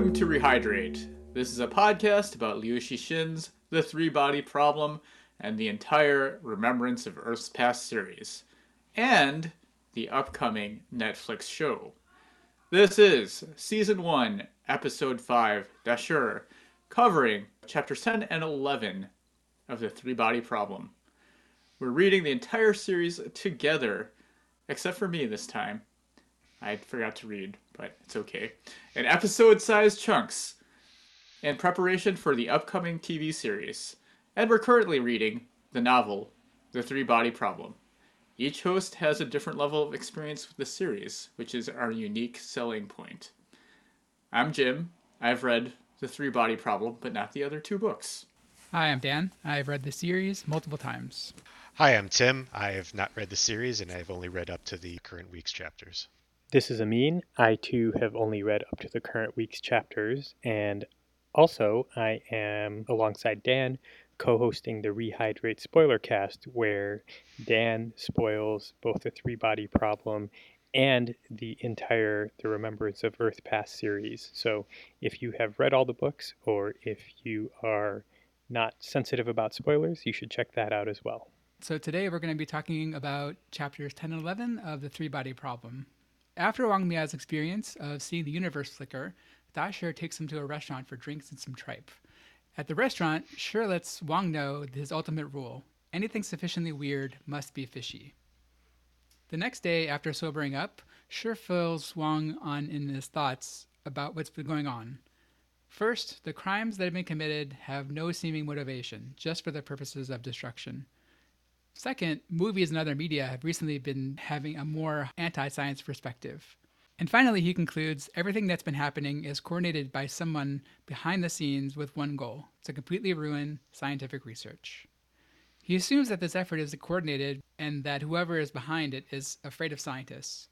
Welcome to Rehydrate. This is a podcast about Liu Cixin's The Three Body Problem and the entire Remembrance of Earth's Past series, and the upcoming Netflix show. This is Season 1, Episode 5, Da Shi, covering chapters 10 and 11 of The Three Body Problem. We're reading the entire series together, except for me this time. I forgot to read, but it's okay. In episode sized chunks, in preparation for the upcoming TV series. And we're currently reading the novel, The Three Body Problem. Each host has a different level of experience with the series, which is our unique selling point. I'm Jim. I've read The Three Body Problem, but not the other two books. Hi, I'm Dan. I've read the series multiple times. Hi, I'm Tim. I have not read the series and I've only read up to the current week's chapters. This is Amin. I too have only read up to the current week's chapters, and also I am alongside Dan co hosting the Rehydrate spoiler cast, where Dan spoils both the three body problem and the entire The Remembrance of Earth Past series. So if you have read all the books or if you are not sensitive about spoilers, you should check that out as well. So today we're going to be talking about chapters 10 and 11 of the three body problem. After Wang Miao's experience of seeing the universe flicker, Da takes him to a restaurant for drinks and some tripe. At the restaurant, Shi lets Wang know his ultimate rule anything sufficiently weird must be fishy. The next day, after sobering up, Shi fills Wang on in his thoughts about what's been going on. First, the crimes that have been committed have no seeming motivation, just for the purposes of destruction. Second, movies and other media have recently been having a more anti science perspective. And finally, he concludes everything that's been happening is coordinated by someone behind the scenes with one goal to completely ruin scientific research. He assumes that this effort is coordinated and that whoever is behind it is afraid of scientists.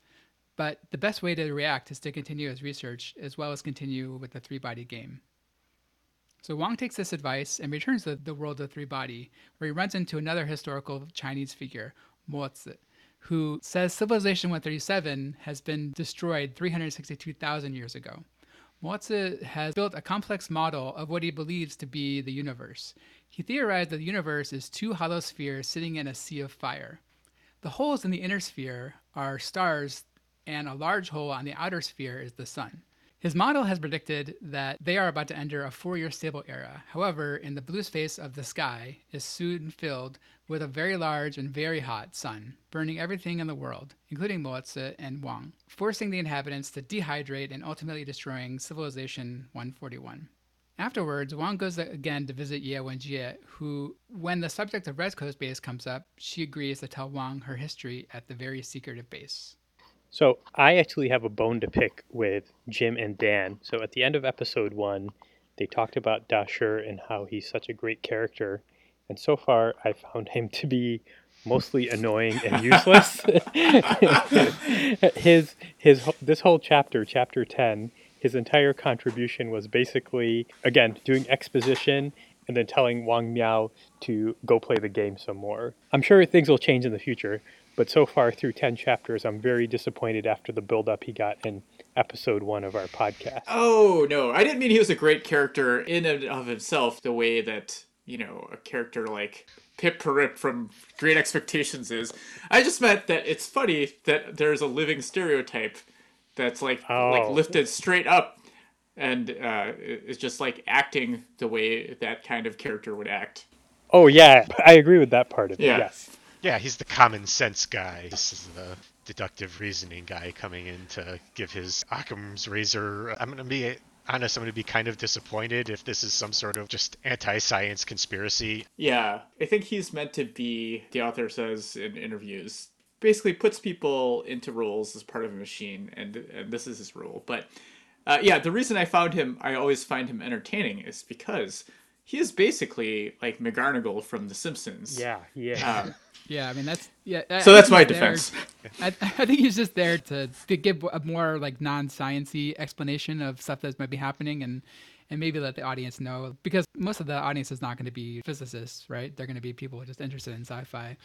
But the best way to react is to continue his research as well as continue with the three body game. So Wang takes this advice and returns to the world of three body, where he runs into another historical Chinese figure, Mo Zi, who says Civilization 137 has been destroyed 362,000 years ago. Mo Zi has built a complex model of what he believes to be the universe. He theorized that the universe is two hollow spheres sitting in a sea of fire. The holes in the inner sphere are stars, and a large hole on the outer sphere is the sun. His model has predicted that they are about to enter a four year stable era. However, in the blue space of the sky is soon filled with a very large and very hot sun, burning everything in the world, including Mozi and Wang, forcing the inhabitants to dehydrate and ultimately destroying Civilization 141. Afterwards, Wang goes again to visit Ye Wenjie, who, when the subject of Red Coast base comes up, she agrees to tell Wang her history at the very secretive base. So I actually have a bone to pick with Jim and Dan. So at the end of episode one, they talked about Da Shi and how he's such a great character. And so far, I found him to be mostly annoying and useless. his his this whole chapter, chapter ten, his entire contribution was basically again doing exposition and then telling Wang Miao to go play the game some more. I'm sure things will change in the future, but so far through 10 chapters, I'm very disappointed after the build-up he got in episode one of our podcast. Oh, no. I didn't mean he was a great character in and of himself the way that, you know, a character like Pip Pirip from Great Expectations is. I just meant that it's funny that there's a living stereotype that's like oh. like lifted straight up and uh, is just like acting the way that kind of character would act. Oh yeah, I agree with that part of it. Yeah. Yes. Yeah, he's the common sense guy. This is the deductive reasoning guy coming in to give his Occam's razor. I'm going to be honest, I'm going to be kind of disappointed if this is some sort of just anti science conspiracy. Yeah, I think he's meant to be, the author says in interviews, basically puts people into roles as part of a machine, and, and this is his role. But uh, yeah, the reason I found him, I always find him entertaining, is because he is basically like McGarnagle from The Simpsons. Yeah, yeah. Um, yeah, I mean that's yeah. I, so that's my defense. I, I, think he's just there to, to give a more like non-sciency explanation of stuff that might be happening and and maybe let the audience know because most of the audience is not going to be physicists, right? They're going to be people just interested in sci-fi.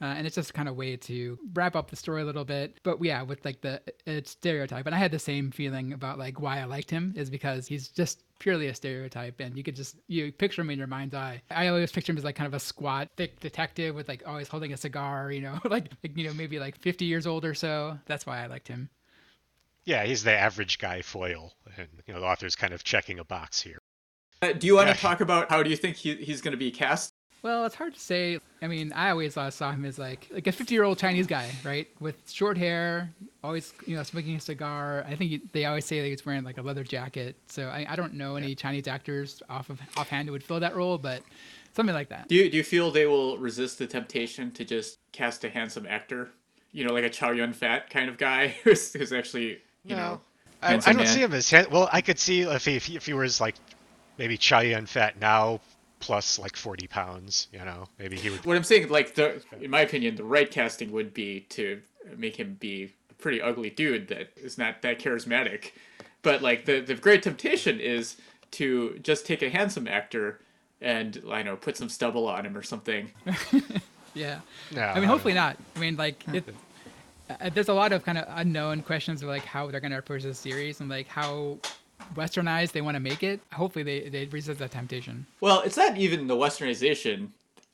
Uh, and it's just kind of way to wrap up the story a little bit. But yeah, with like the it's stereotype, and I had the same feeling about like why I liked him is because he's just purely a stereotype, and you could just you picture him in your mind's eye. I always picture him as like kind of a squat, thick detective with like always holding a cigar, you know, like, like you know maybe like 50 years old or so. That's why I liked him. Yeah, he's the average guy foil, and you know the author's kind of checking a box here. Uh, do you want Yeah. to talk about how do you think he, he's going to be cast? Well, it's hard to say. I mean, I always uh, saw him as like like a 50 year old Chinese guy, right, with short hair, always you know smoking a cigar. I think he, they always say that he's wearing like a leather jacket. So I, I don't know any Chinese actors off of offhand who would fill that role, but something like that. Do you, do you feel they will resist the temptation to just cast a handsome actor? You know, like a Chow Yun Fat kind of guy who's, who's actually, you know, I, I don't man. see him as hand- well. I could see if he if he, if he was like maybe Chow Yun Fat now plus like 40 pounds. You know, maybe he would. What I'm saying, like the, in my opinion, the right casting would be to make him be a pretty ugly dude that is not that charismatic. But like the the great temptation is to just take a handsome actor and I know put some stubble on him or something. Yeah. No, I mean, hopefully not. I mean, like, it, uh, there's a lot of kind of unknown questions of like how they're going to approach this series and like how westernized they want to make it. Hopefully, they they resist that temptation. Well, it's not even the westernization.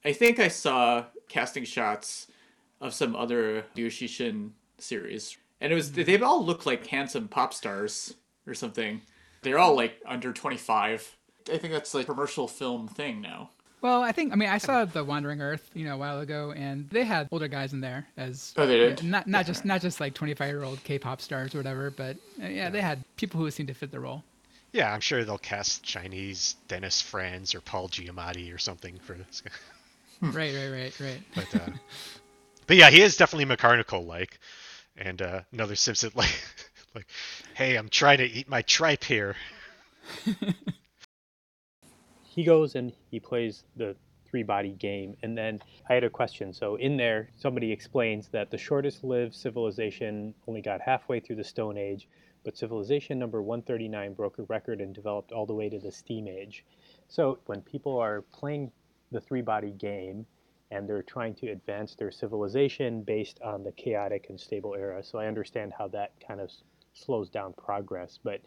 I think I saw casting shots of some other Liu Cixin series, and it was mm-hmm. they all look like handsome pop stars or something. They're all like under twenty five. I think that's like a commercial film thing now. Well, I think I mean I saw the Wandering Earth, you know, a while ago, and they had older guys in there as Oh, they did? yeah, not not just not just like 25 year old K-pop stars or whatever, but uh, yeah, they had people who seemed to fit the role. Yeah, I'm sure they'll cast Chinese Dennis Franz or Paul Giamatti or something for this. right, right, right, right. But uh, but yeah, he is definitely McGarnagle like, and uh, another Simpson like like, hey, I'm trying to eat my tripe here. He goes and he plays the three body game. And then i had a question. So in there somebody explains that the shortest lived civilization only got halfway through the stone age but civilization number 139 broke a record and developed all the way to the steam age. So when people are playing the three body game and they're trying to advance their civilization based on the chaotic and stable era so i understand how that kind of slows down progress. But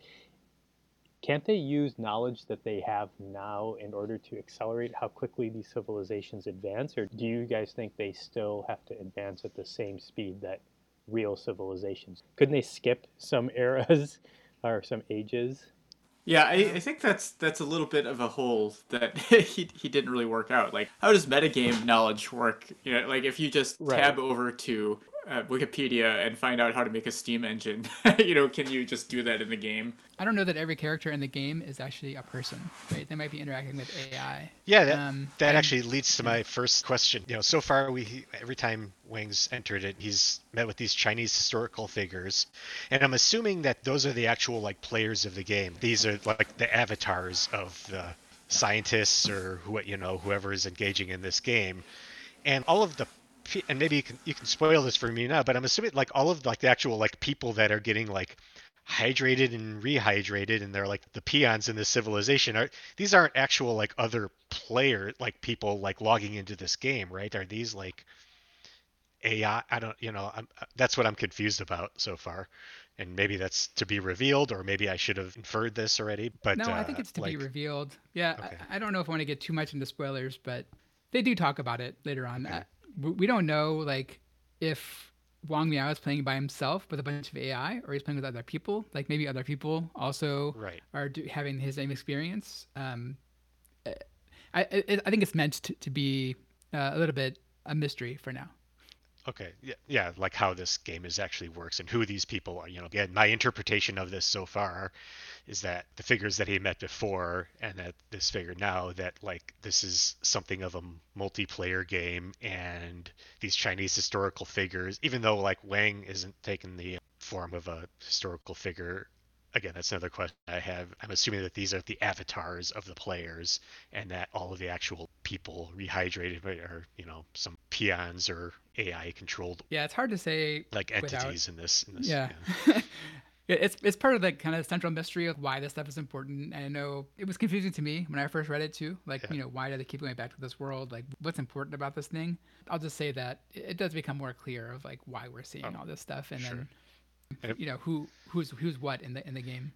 can't they use knowledge that they have now in order to accelerate how quickly these civilizations advance? Or do you guys think they still have to advance at the same speed that real civilizations? Couldn't they skip some eras or some ages? Yeah, I, I think that's that's a little bit of a hole that he, he didn't really work out. Like, how does metagame knowledge work? You know, like if you just Right. tab over to uh, Wikipedia and find out how to make a Steam engine, you know, can you just do that in the game? I don't know that every character in the game is actually a person, right? They might be interacting with AI. Yeah, that, Um, that and- actually leads to my first question. You know, so far we every time Wang's entered it, he's met with these Chinese historical figures, and I'm assuming that those are the actual like players of the game. These are like the avatars of the scientists or who you know whoever is engaging in this game, and all of the pe- and maybe you can you can spoil this for me now, but I'm assuming like all of like the actual like people that are getting like hydrated and rehydrated and they're like the peons in this civilization are these aren't actual like other player like people like logging into this game right are these like ai i don't you know I'm, that's what i'm confused about so far and maybe that's to be revealed or maybe i should have inferred this already but no, I uh, think it's to be revealed. Yeah, Okay. I, I don't know if I want to get too much into spoilers, but they do talk about it later on. Okay. We- we don't know like if Wang Miao is playing by himself with a bunch of AI, or he's playing with other people. Like maybe other people also right are do, having his same experience. Um, I, I I think it's meant to, to be uh, a little bit a mystery for now. Okay, yeah, yeah, like how this game is actually works and who these people are. You know, again, my interpretation of this so far is that the figures that he met before and that this figure now that like this is something of a multiplayer game and these Chinese historical figures, even though like Wang isn't taking the form of a historical figure. Again, that's another question I have. I'm assuming that these are the avatars of the players, and that all of the actual people rehydrated are, you know, some peons or AI controlled Yeah, it's hard to say like Without- entities in this. In this yeah. It's it's part of the kind of central mystery of why this stuff is important. And I know it was confusing to me when I first read it too. Like, Yeah. you know, why do they keep going back to this world? Like, what's important about this thing? I'll just say that it does become more clear of like why we're seeing oh, all this stuff, and Oh, sure. then you know who who's who's what in the in the game.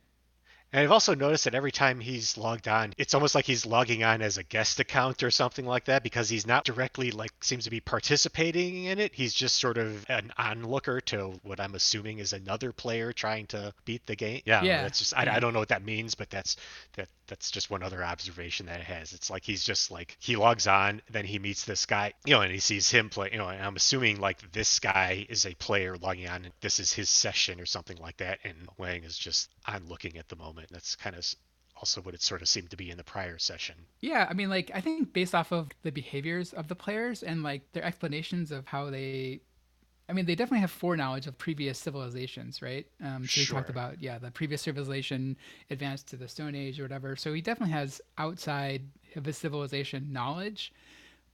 And I've also noticed that every time he's logged on, it's almost like he's logging on as a guest account or something like that because he's not directly like seems to be participating in it. He's just sort of an onlooker to what I'm assuming is another player trying to beat the game. Yeah, Yeah, that's just I, yeah. I don't know what that means, but that's that that's just one other observation that it has. It's like he's just like he logs on, then he meets this guy, you know, and he sees him play, you know, and I'm assuming like this guy is a player logging on and this is his session or something like that, and Wang is just on looking at the moment. That's kind of also what it sort of seemed to be in the prior session. Yeah, I mean, like I think based off of the behaviors of the players and like their explanations of how they, I mean, they definitely have foreknowledge of previous civilizations, right? Um, so he talked about yeah, the previous civilization advanced to the Stone Age or whatever. So he definitely has outside of his civilization knowledge,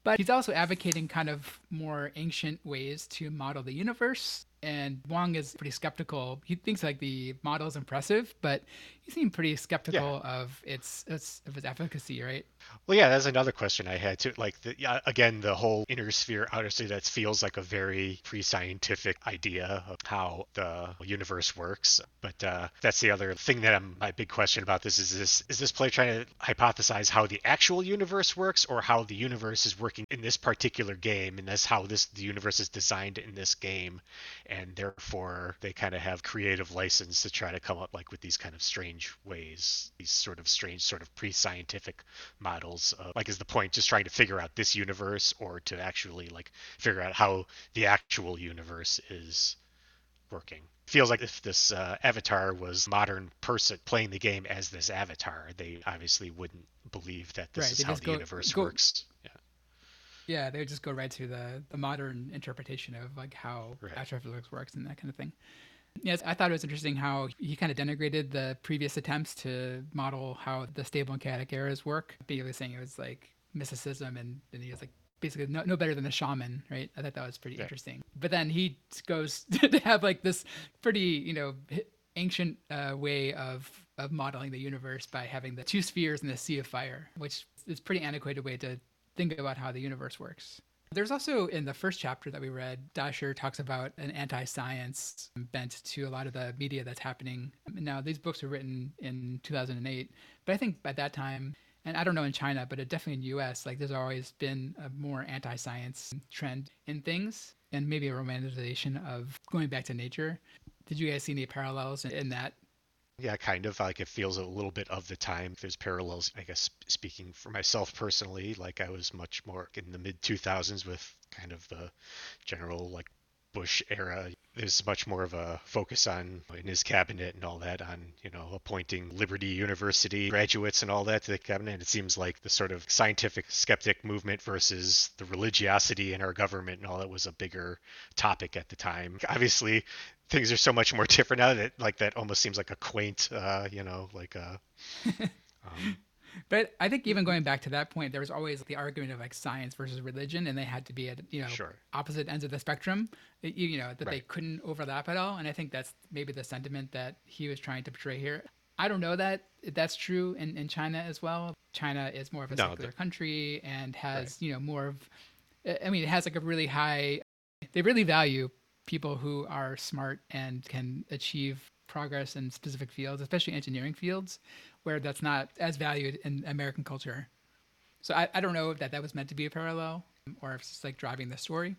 but he's also advocating kind of more ancient ways to model the universe. And Wang is pretty skeptical. He thinks like the model is impressive, but he seem pretty skeptical of its, its of its efficacy, right? Well, yeah, that's another question I had too. Like, the, yeah, again, the whole inner sphere, outer sphere, that feels like a very pre-scientific idea of how the universe works. But uh, that's the other thing that I'm my big question about this is this is this play trying to hypothesize how the actual universe works or how the universe is working in this particular game, and that's how this the universe is designed in this game, and therefore they kind of have creative license to try to come up like with these kind of strange ways, these sort of strange, sort of pre-scientific models. Of, like, is the point just trying to figure out this universe, or to actually like figure out how the actual universe is working? Feels like if this uh, avatar was modern person playing the game as this avatar, they obviously wouldn't believe that this Right, is how the go- universe go- works. Yeah. Yeah, they would just go right to the, the modern interpretation of like how Right. astrophysics works and that kind of thing. Yes, I thought it was interesting how he kind of denigrated the previous attempts to model how the stable and chaotic eras work, basically saying it was like mysticism and, and he was like basically no, no better than the shaman, right? I thought that was pretty Yeah. interesting. But then he goes to have like this pretty, you know, ancient uh, way of of modeling the universe by having the two spheres and the sea of fire, which is pretty antiquated way to think about how the universe works. There's also in the first chapter that we read, Da Shi talks about an anti-science bent to a lot of the media that's happening. Now, these books were written in 2008, but I think by that time, and I don't know in China, but it definitely in the U.S., like there's always been a more anti-science trend in things, and maybe a romanticization of going back to nature. Did you guys see any parallels in that? Yeah, kind of like it feels a little bit of the time. There's parallels, I guess, speaking for myself personally, like I was much more in the mid 2000s with kind of the general like Bush era. There's much more of a focus on in his cabinet and all that on, you know, appointing Liberty University graduates and all that to the cabinet. It seems like the sort of scientific skeptic movement versus the religiosity in our government and all that was a bigger topic at the time. Obviously, things are so much more different now that like that almost seems like a quaint uh you know like uh um, But I think even going back to that point, there was always the argument of like science versus religion, and they had to be at you know Sure. opposite ends of the spectrum. You, you know that they couldn't overlap at all, and I think that's maybe the sentiment that he was trying to portray here. I don't know that that's true in, in China as well. China is more of a No, secular the- country and has you know more of, I mean, it has like a really high. They really value people who are smart and can achieve progress in specific fields, especially engineering fields, where that's not as valued in American culture. So I, I don't know if that that was meant to be a parallel or if it's just like driving the story.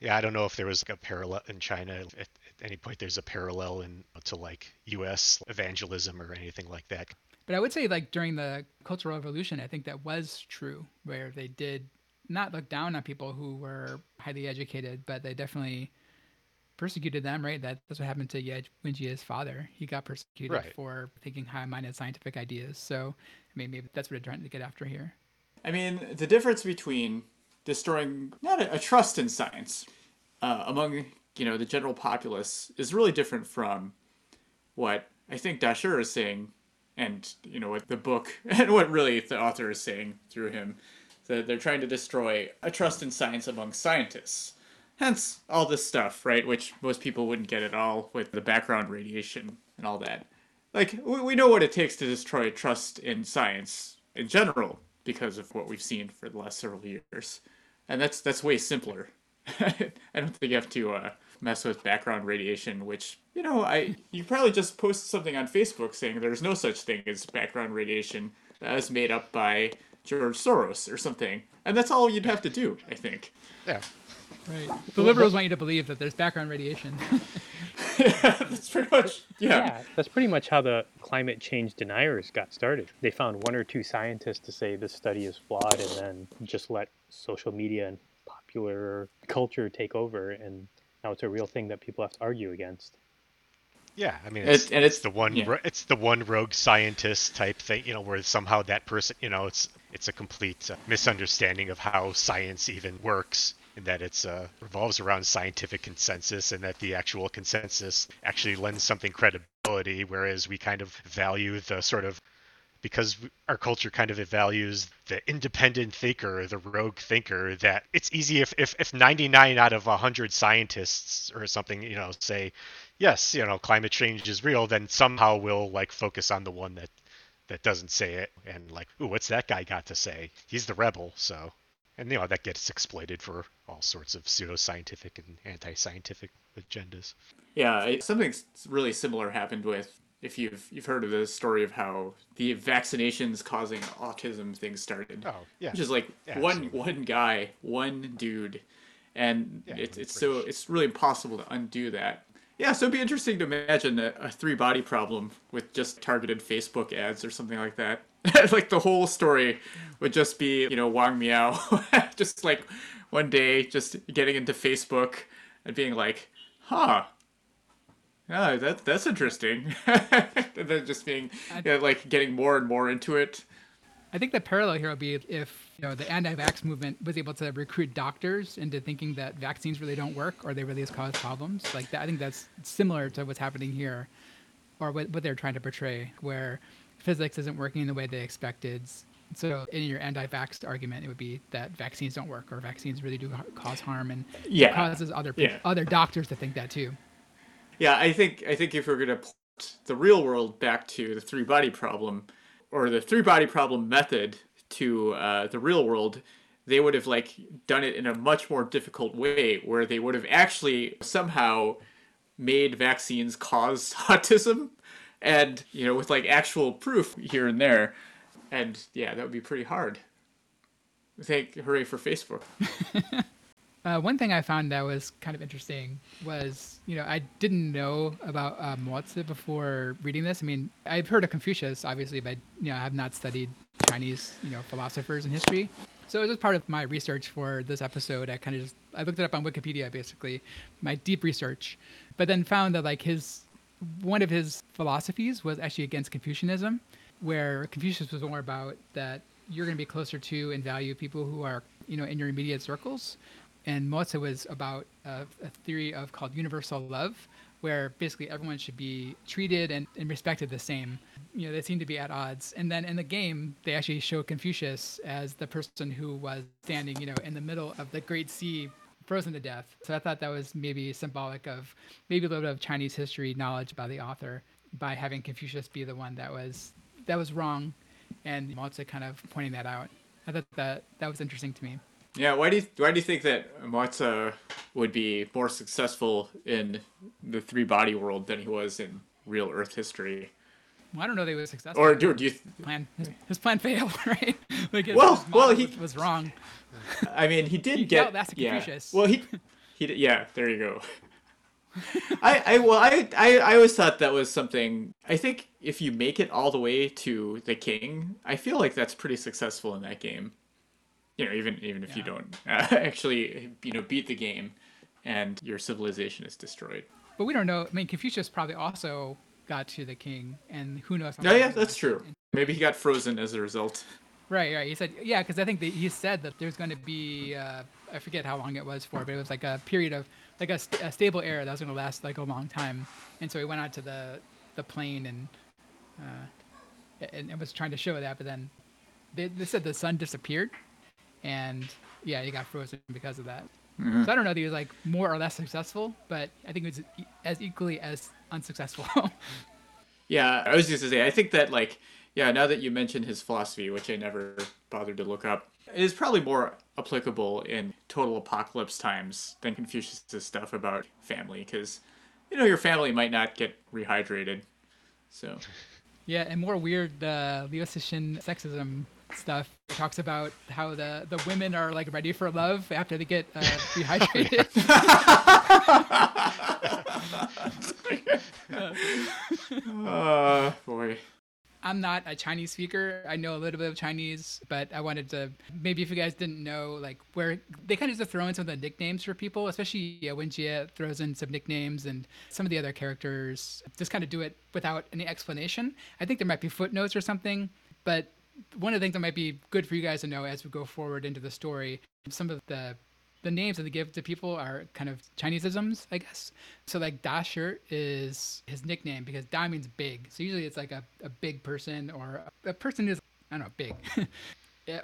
yeah i don't know if there was like a parallel in china at, at any point there's a parallel in to like us evangelism or anything like that But I would say like during the Cultural Revolution, I think that was true, where they did not look down on people who were highly educated, but they definitely persecuted them, right? That, that's what happened to Ye Wenjie's father. He got persecuted Right. for thinking high-minded scientific ideas. So I mean, maybe that's what they're trying to get after here. I mean, the difference between destroying not a, a trust in science uh, among you know the general populace is really different from what I think Da Shi is saying, and you know what the book and what really the author is saying through him. That they're trying to destroy a trust in science among scientists, Hence all this stuff, right? Which most people wouldn't get at all with the background radiation and all that. Like, we, we know what it takes to destroy trust in science in general because of what we've seen for the last several years. And that's that's way simpler. I don't think you have to uh, mess with background radiation, which you know, I you probably just post something on Facebook saying there's no such thing as background radiation that was made up by George Soros or something, and that's all you'd have to do, I think. Yeah. Right. The liberals want you to believe that there's background radiation. yeah, that's pretty much yeah. Yeah, that's pretty much how the climate change deniers got started. They found one or two scientists to say this study is flawed and then just let social media and popular culture take over and now it's a real thing that people have to argue against. Yeah, I mean, It- it's, and it's it's- the one yeah. ro- it's the one rogue scientist type thing, you know, where somehow that person, you know, it's it's a complete uh, misunderstanding of how science even works, and that it's uh, revolves around scientific consensus, and that the actual consensus actually lends something credibility, whereas we kind of value the sort of because our culture kind of values the independent thinker, the rogue thinker, that it's easy if, if, if 99 out of 100 scientists or something, you know, say, yes, you know, climate change is real, then somehow we'll like focus on the one that, that doesn't say it and like, ooh, what's that guy got to say? He's the rebel, so. And, you know, that gets exploited for all sorts of pseudoscientific and anti-scientific agendas. Yeah, something really similar happened with if you've you've heard of the story of how the vaccinations causing autism thing started. Oh, yeah. Which is like Yeah, one absolutely. one guy, one dude, and Yeah, it's it's so it's really impossible to undo that. Yeah, so it'd be interesting to imagine a, a three body problem with just targeted Facebook ads or something like that. like the whole story would just be, you know, Wang Miao, just like one day just getting into Facebook and being like, huh, yeah, that, that's interesting. and then just being, yeah, like getting more and more into it. I think the parallel here would be if you know the anti-vax movement was able to recruit doctors into thinking that vaccines really don't work or they really just cause problems. Like that, I think that's similar to what's happening here, or what, what they're trying to portray, where physics isn't working the way they expected. So in your anti-vax argument, it would be that vaccines don't work or vaccines really do ha- cause harm, and Yeah. causes other Yeah. other doctors to think that too. Yeah, I think I think if we're gonna put the real world back to the three body problem, or the three body problem method to uh, the real world, they would have like done it in a much more difficult way, where they would have actually somehow made vaccines cause autism, and you know with like actual proof here and there, and yeah, that would be pretty hard. Thank hooray for Facebook. Uh, one thing I found that was kind of interesting was, you know, I didn't know about uh, before reading this. I mean, I've heard of Confucius, obviously, but you know, I have not studied Chinese, you know, philosophers in history. So it was part of my research for this episode. I kind of just I looked it up on Wikipedia, basically, my deep research, but then found that like his one of his philosophies was actually against Confucianism, where Confucius was more about that you're going to be closer to and value people who are, you know, in your immediate circles. And Mozi was about a, a theory of called universal love, where basically everyone should be treated and, and respected the same. You know, they seem to be at odds. And then in the game, they actually show Confucius as the person who was standing, you know, in the middle of the Great Sea, frozen to death. So I thought that was maybe symbolic of maybe a little bit of Chinese history knowledge by the author by having Confucius be the one that was that was wrong, and Mozi kind of pointing that out. I thought that that was interesting to me. Yeah, why do you why do you think that Mozi would be more successful in the three body world than he was in real Earth history? Well, I don't know they were successful. Or do, do you? plan his, his plan failed, right? like his, Well- his well, he- was, was wrong. I mean, he did get. outlasted yeah. Well, he he did- yeah. There you go. I, I well I, I I always thought that was something I think if you make it all the way to the king I feel like that's pretty successful in that game you know even even if you don't uh, actually you know beat the game and your civilization is destroyed But we don't know. I mean, Confucius probably also got to the king, and who knows? oh yeah that's true maybe he got frozen as a result Right, right. He said, yeah, because I think he said that there's going to be, uh, I forget how long it was for, but it was like a period of, like a, st- a stable era that was going to last like a long time. And so he went out to the, the plane and, uh, and, and was trying to show that, but then they, they said the sun disappeared, and yeah, he got frozen because of that. So I don't know if he was like more or less successful, but I think it was as equally as unsuccessful. Yeah, I was just to say, I think that like, yeah, now that you mentioned his philosophy, which I never bothered to look up, is probably more applicable in total apocalypse times than Confucius' stuff about family, because you know your family might not get rehydrated. So yeah, and more weird uh, Liu Cixin sexism stuff It talks about how the the women are like ready for love after they get uh, rehydrated. Uh boy. I'm not a Chinese speaker. I know a little bit of Chinese, but I wanted to maybe if you guys didn't know, like where they kind of just throw in some of the nicknames for people, especially yeah, when Jia throws in some nicknames and some of the other characters just kind of do it without any explanation. I think there might be footnotes or something, but one of the things that might be good for you guys to know as we go forward into the story, some of the the names that they give to people are kind of Chineseisms, I guess. So like Da Dasher is his nickname because Da means big. So usually it's like a, a big person or a, person is I don't know big.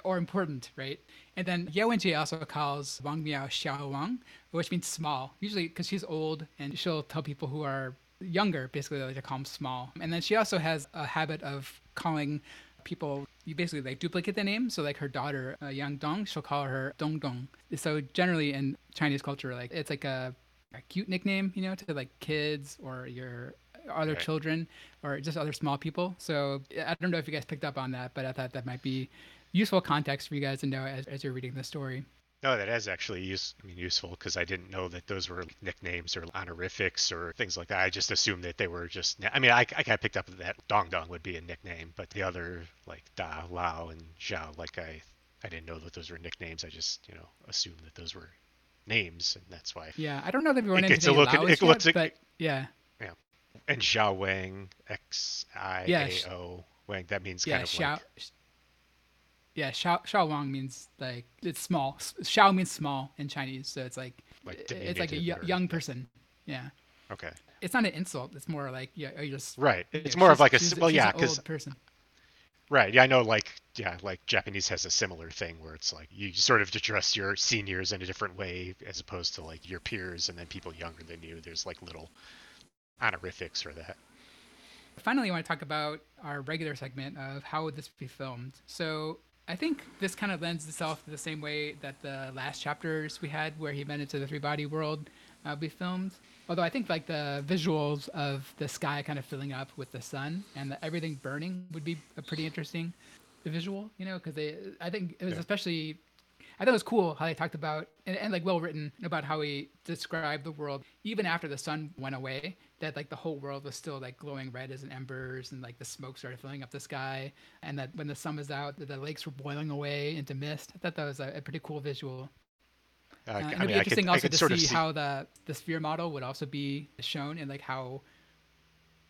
Or important, right? And then Ye Wenjie also calls Wang Miao Xiao Wang, which means small. Usually because she's old and she'll tell people who are younger, basically like to call them small. And then she also has a habit of calling people you basically like duplicate the name. So like her daughter uh, yang dong she'll call her dong dong. So generally in chinese culture like it's like a, a cute nickname you know to like kids or your other Right. children or just other small people. So i don't know if you guys picked up on that but i thought that might be useful context for you guys to know as, as you're reading the story No, that is actually use, I mean, useful because I didn't know that those were nicknames or honorifics or things like that. I just assumed that they were just. I mean, I, I kind of picked up that Dong Dong would be a nickname, but the other like Da, Lao, and Zhao, like I, I didn't know that those were nicknames. I just you know assumed that those were names, and that's why. yeah i don't know that we run It into any look- it Laos looks yet, like- but yeah And Xiao Wang, X I A O Yeah, A sh- O Wang. That means yeah kind of xiao like yeah xiao xiao wang means like it's small xiao means small in chinese so it's like, Like it's like a or- young person yeah okay, it's not an insult it's more like yeah you're just right. It's more of like a well, yeah, because person Right. Yeah, I know. Like, yeah, like Japanese has a similar thing where it's like you sort of address your seniors in a different way as opposed to like your peers and then people younger than you. There's like little honorifics for that. finally i want to talk about our regular segment of how would this be filmed so i think this kind of lends itself to the same way that the last chapters we had where he went into the three body world uh, be filmed although i think like the visuals of the sky kind of filling up with the sun and the, everything burning would be a pretty interesting visual you know because they i think it was Yeah. especially I thought it was cool how they talked about and, and like well written about how he described the world even after the sun went away. That like the whole world was still like glowing red as an embers and like the smoke started filling up the sky. And that when the sun was out, that the lakes were boiling away into mist. I thought that was a, a pretty cool visual. Uh, Uh, I and it'd mean, be could, interesting I also could to see, see. how the the sphere model would also be shown and like how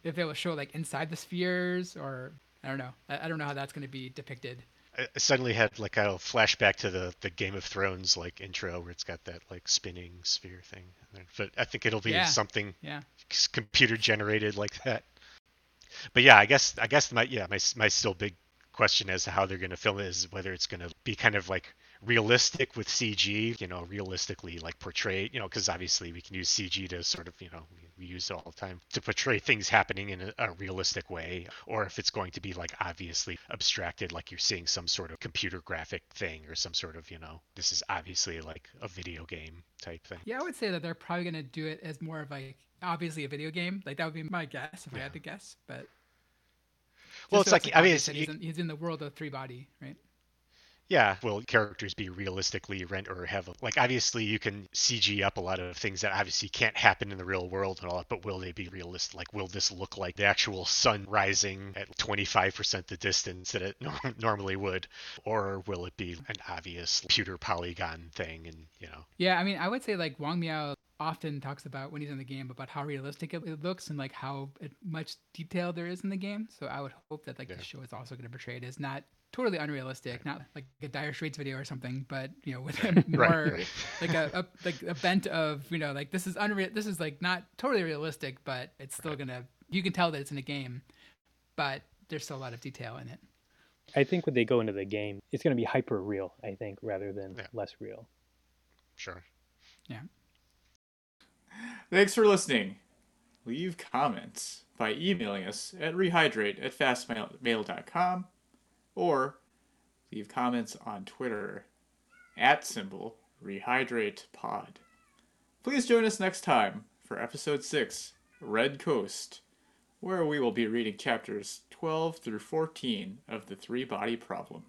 if it will show like inside the spheres or I don't know. I, I don't know how that's going to be depicted. I suddenly had like a flashback to the the Game of Thrones like intro where it's got that like spinning sphere thing. But I think it'll be Yeah. something Yeah. computer generated like that. But yeah, I guess I guess my yeah my my still big question as to how they're going to film it is whether it's going to be kind of like realistic with CG, you know, realistically like portray, you know, because obviously we can use CG to sort of, you know, we, use it all the time to portray things happening in a, a realistic way, or if it's going to be like obviously abstracted, like you're seeing some sort of computer graphic thing or some sort of, you know, this is obviously like a video game type thing. Yeah, I would say that they're probably going to do it as more of like obviously a video game. Like that would be my guess if I had to guess. But Well, it's so like I mean, it's, he's, in, he's in the world of three body, right? Yeah, will characters be realistically rent or have like obviously you can CG up a lot of things that obviously can't happen in the real world and all that, but will they be realistic? Like, will this look like the actual sun rising at 25% the distance that it nor- normally would, or will it be an obvious computer polygon thing? And you know, Yeah, I mean, I would say like Wang Miao often talks about when he's in the game about how realistic it, it looks and like how much detail there is in the game. So I would hope that like Yeah. the show is also going to portray it as not totally unrealistic, not like a Dire Straits video or something, but you know with a more right. like a, a like a bent of you know like this is unreal. This is like not totally realistic, but it's still gonna. You can tell that it's in a game, but there's still a lot of detail in it. I think when they go into the game, it's going to be hyper real. I think rather than Yeah. less real. sure. Yeah. Thanks for listening. Leave comments by emailing us at rehydrate at fastmail.com or leave comments on Twitter at symbol rehydrate pod. Please join us next time for episode 6, Red Coast, where we will be reading chapters 12 through 14 of The Three Body Problem.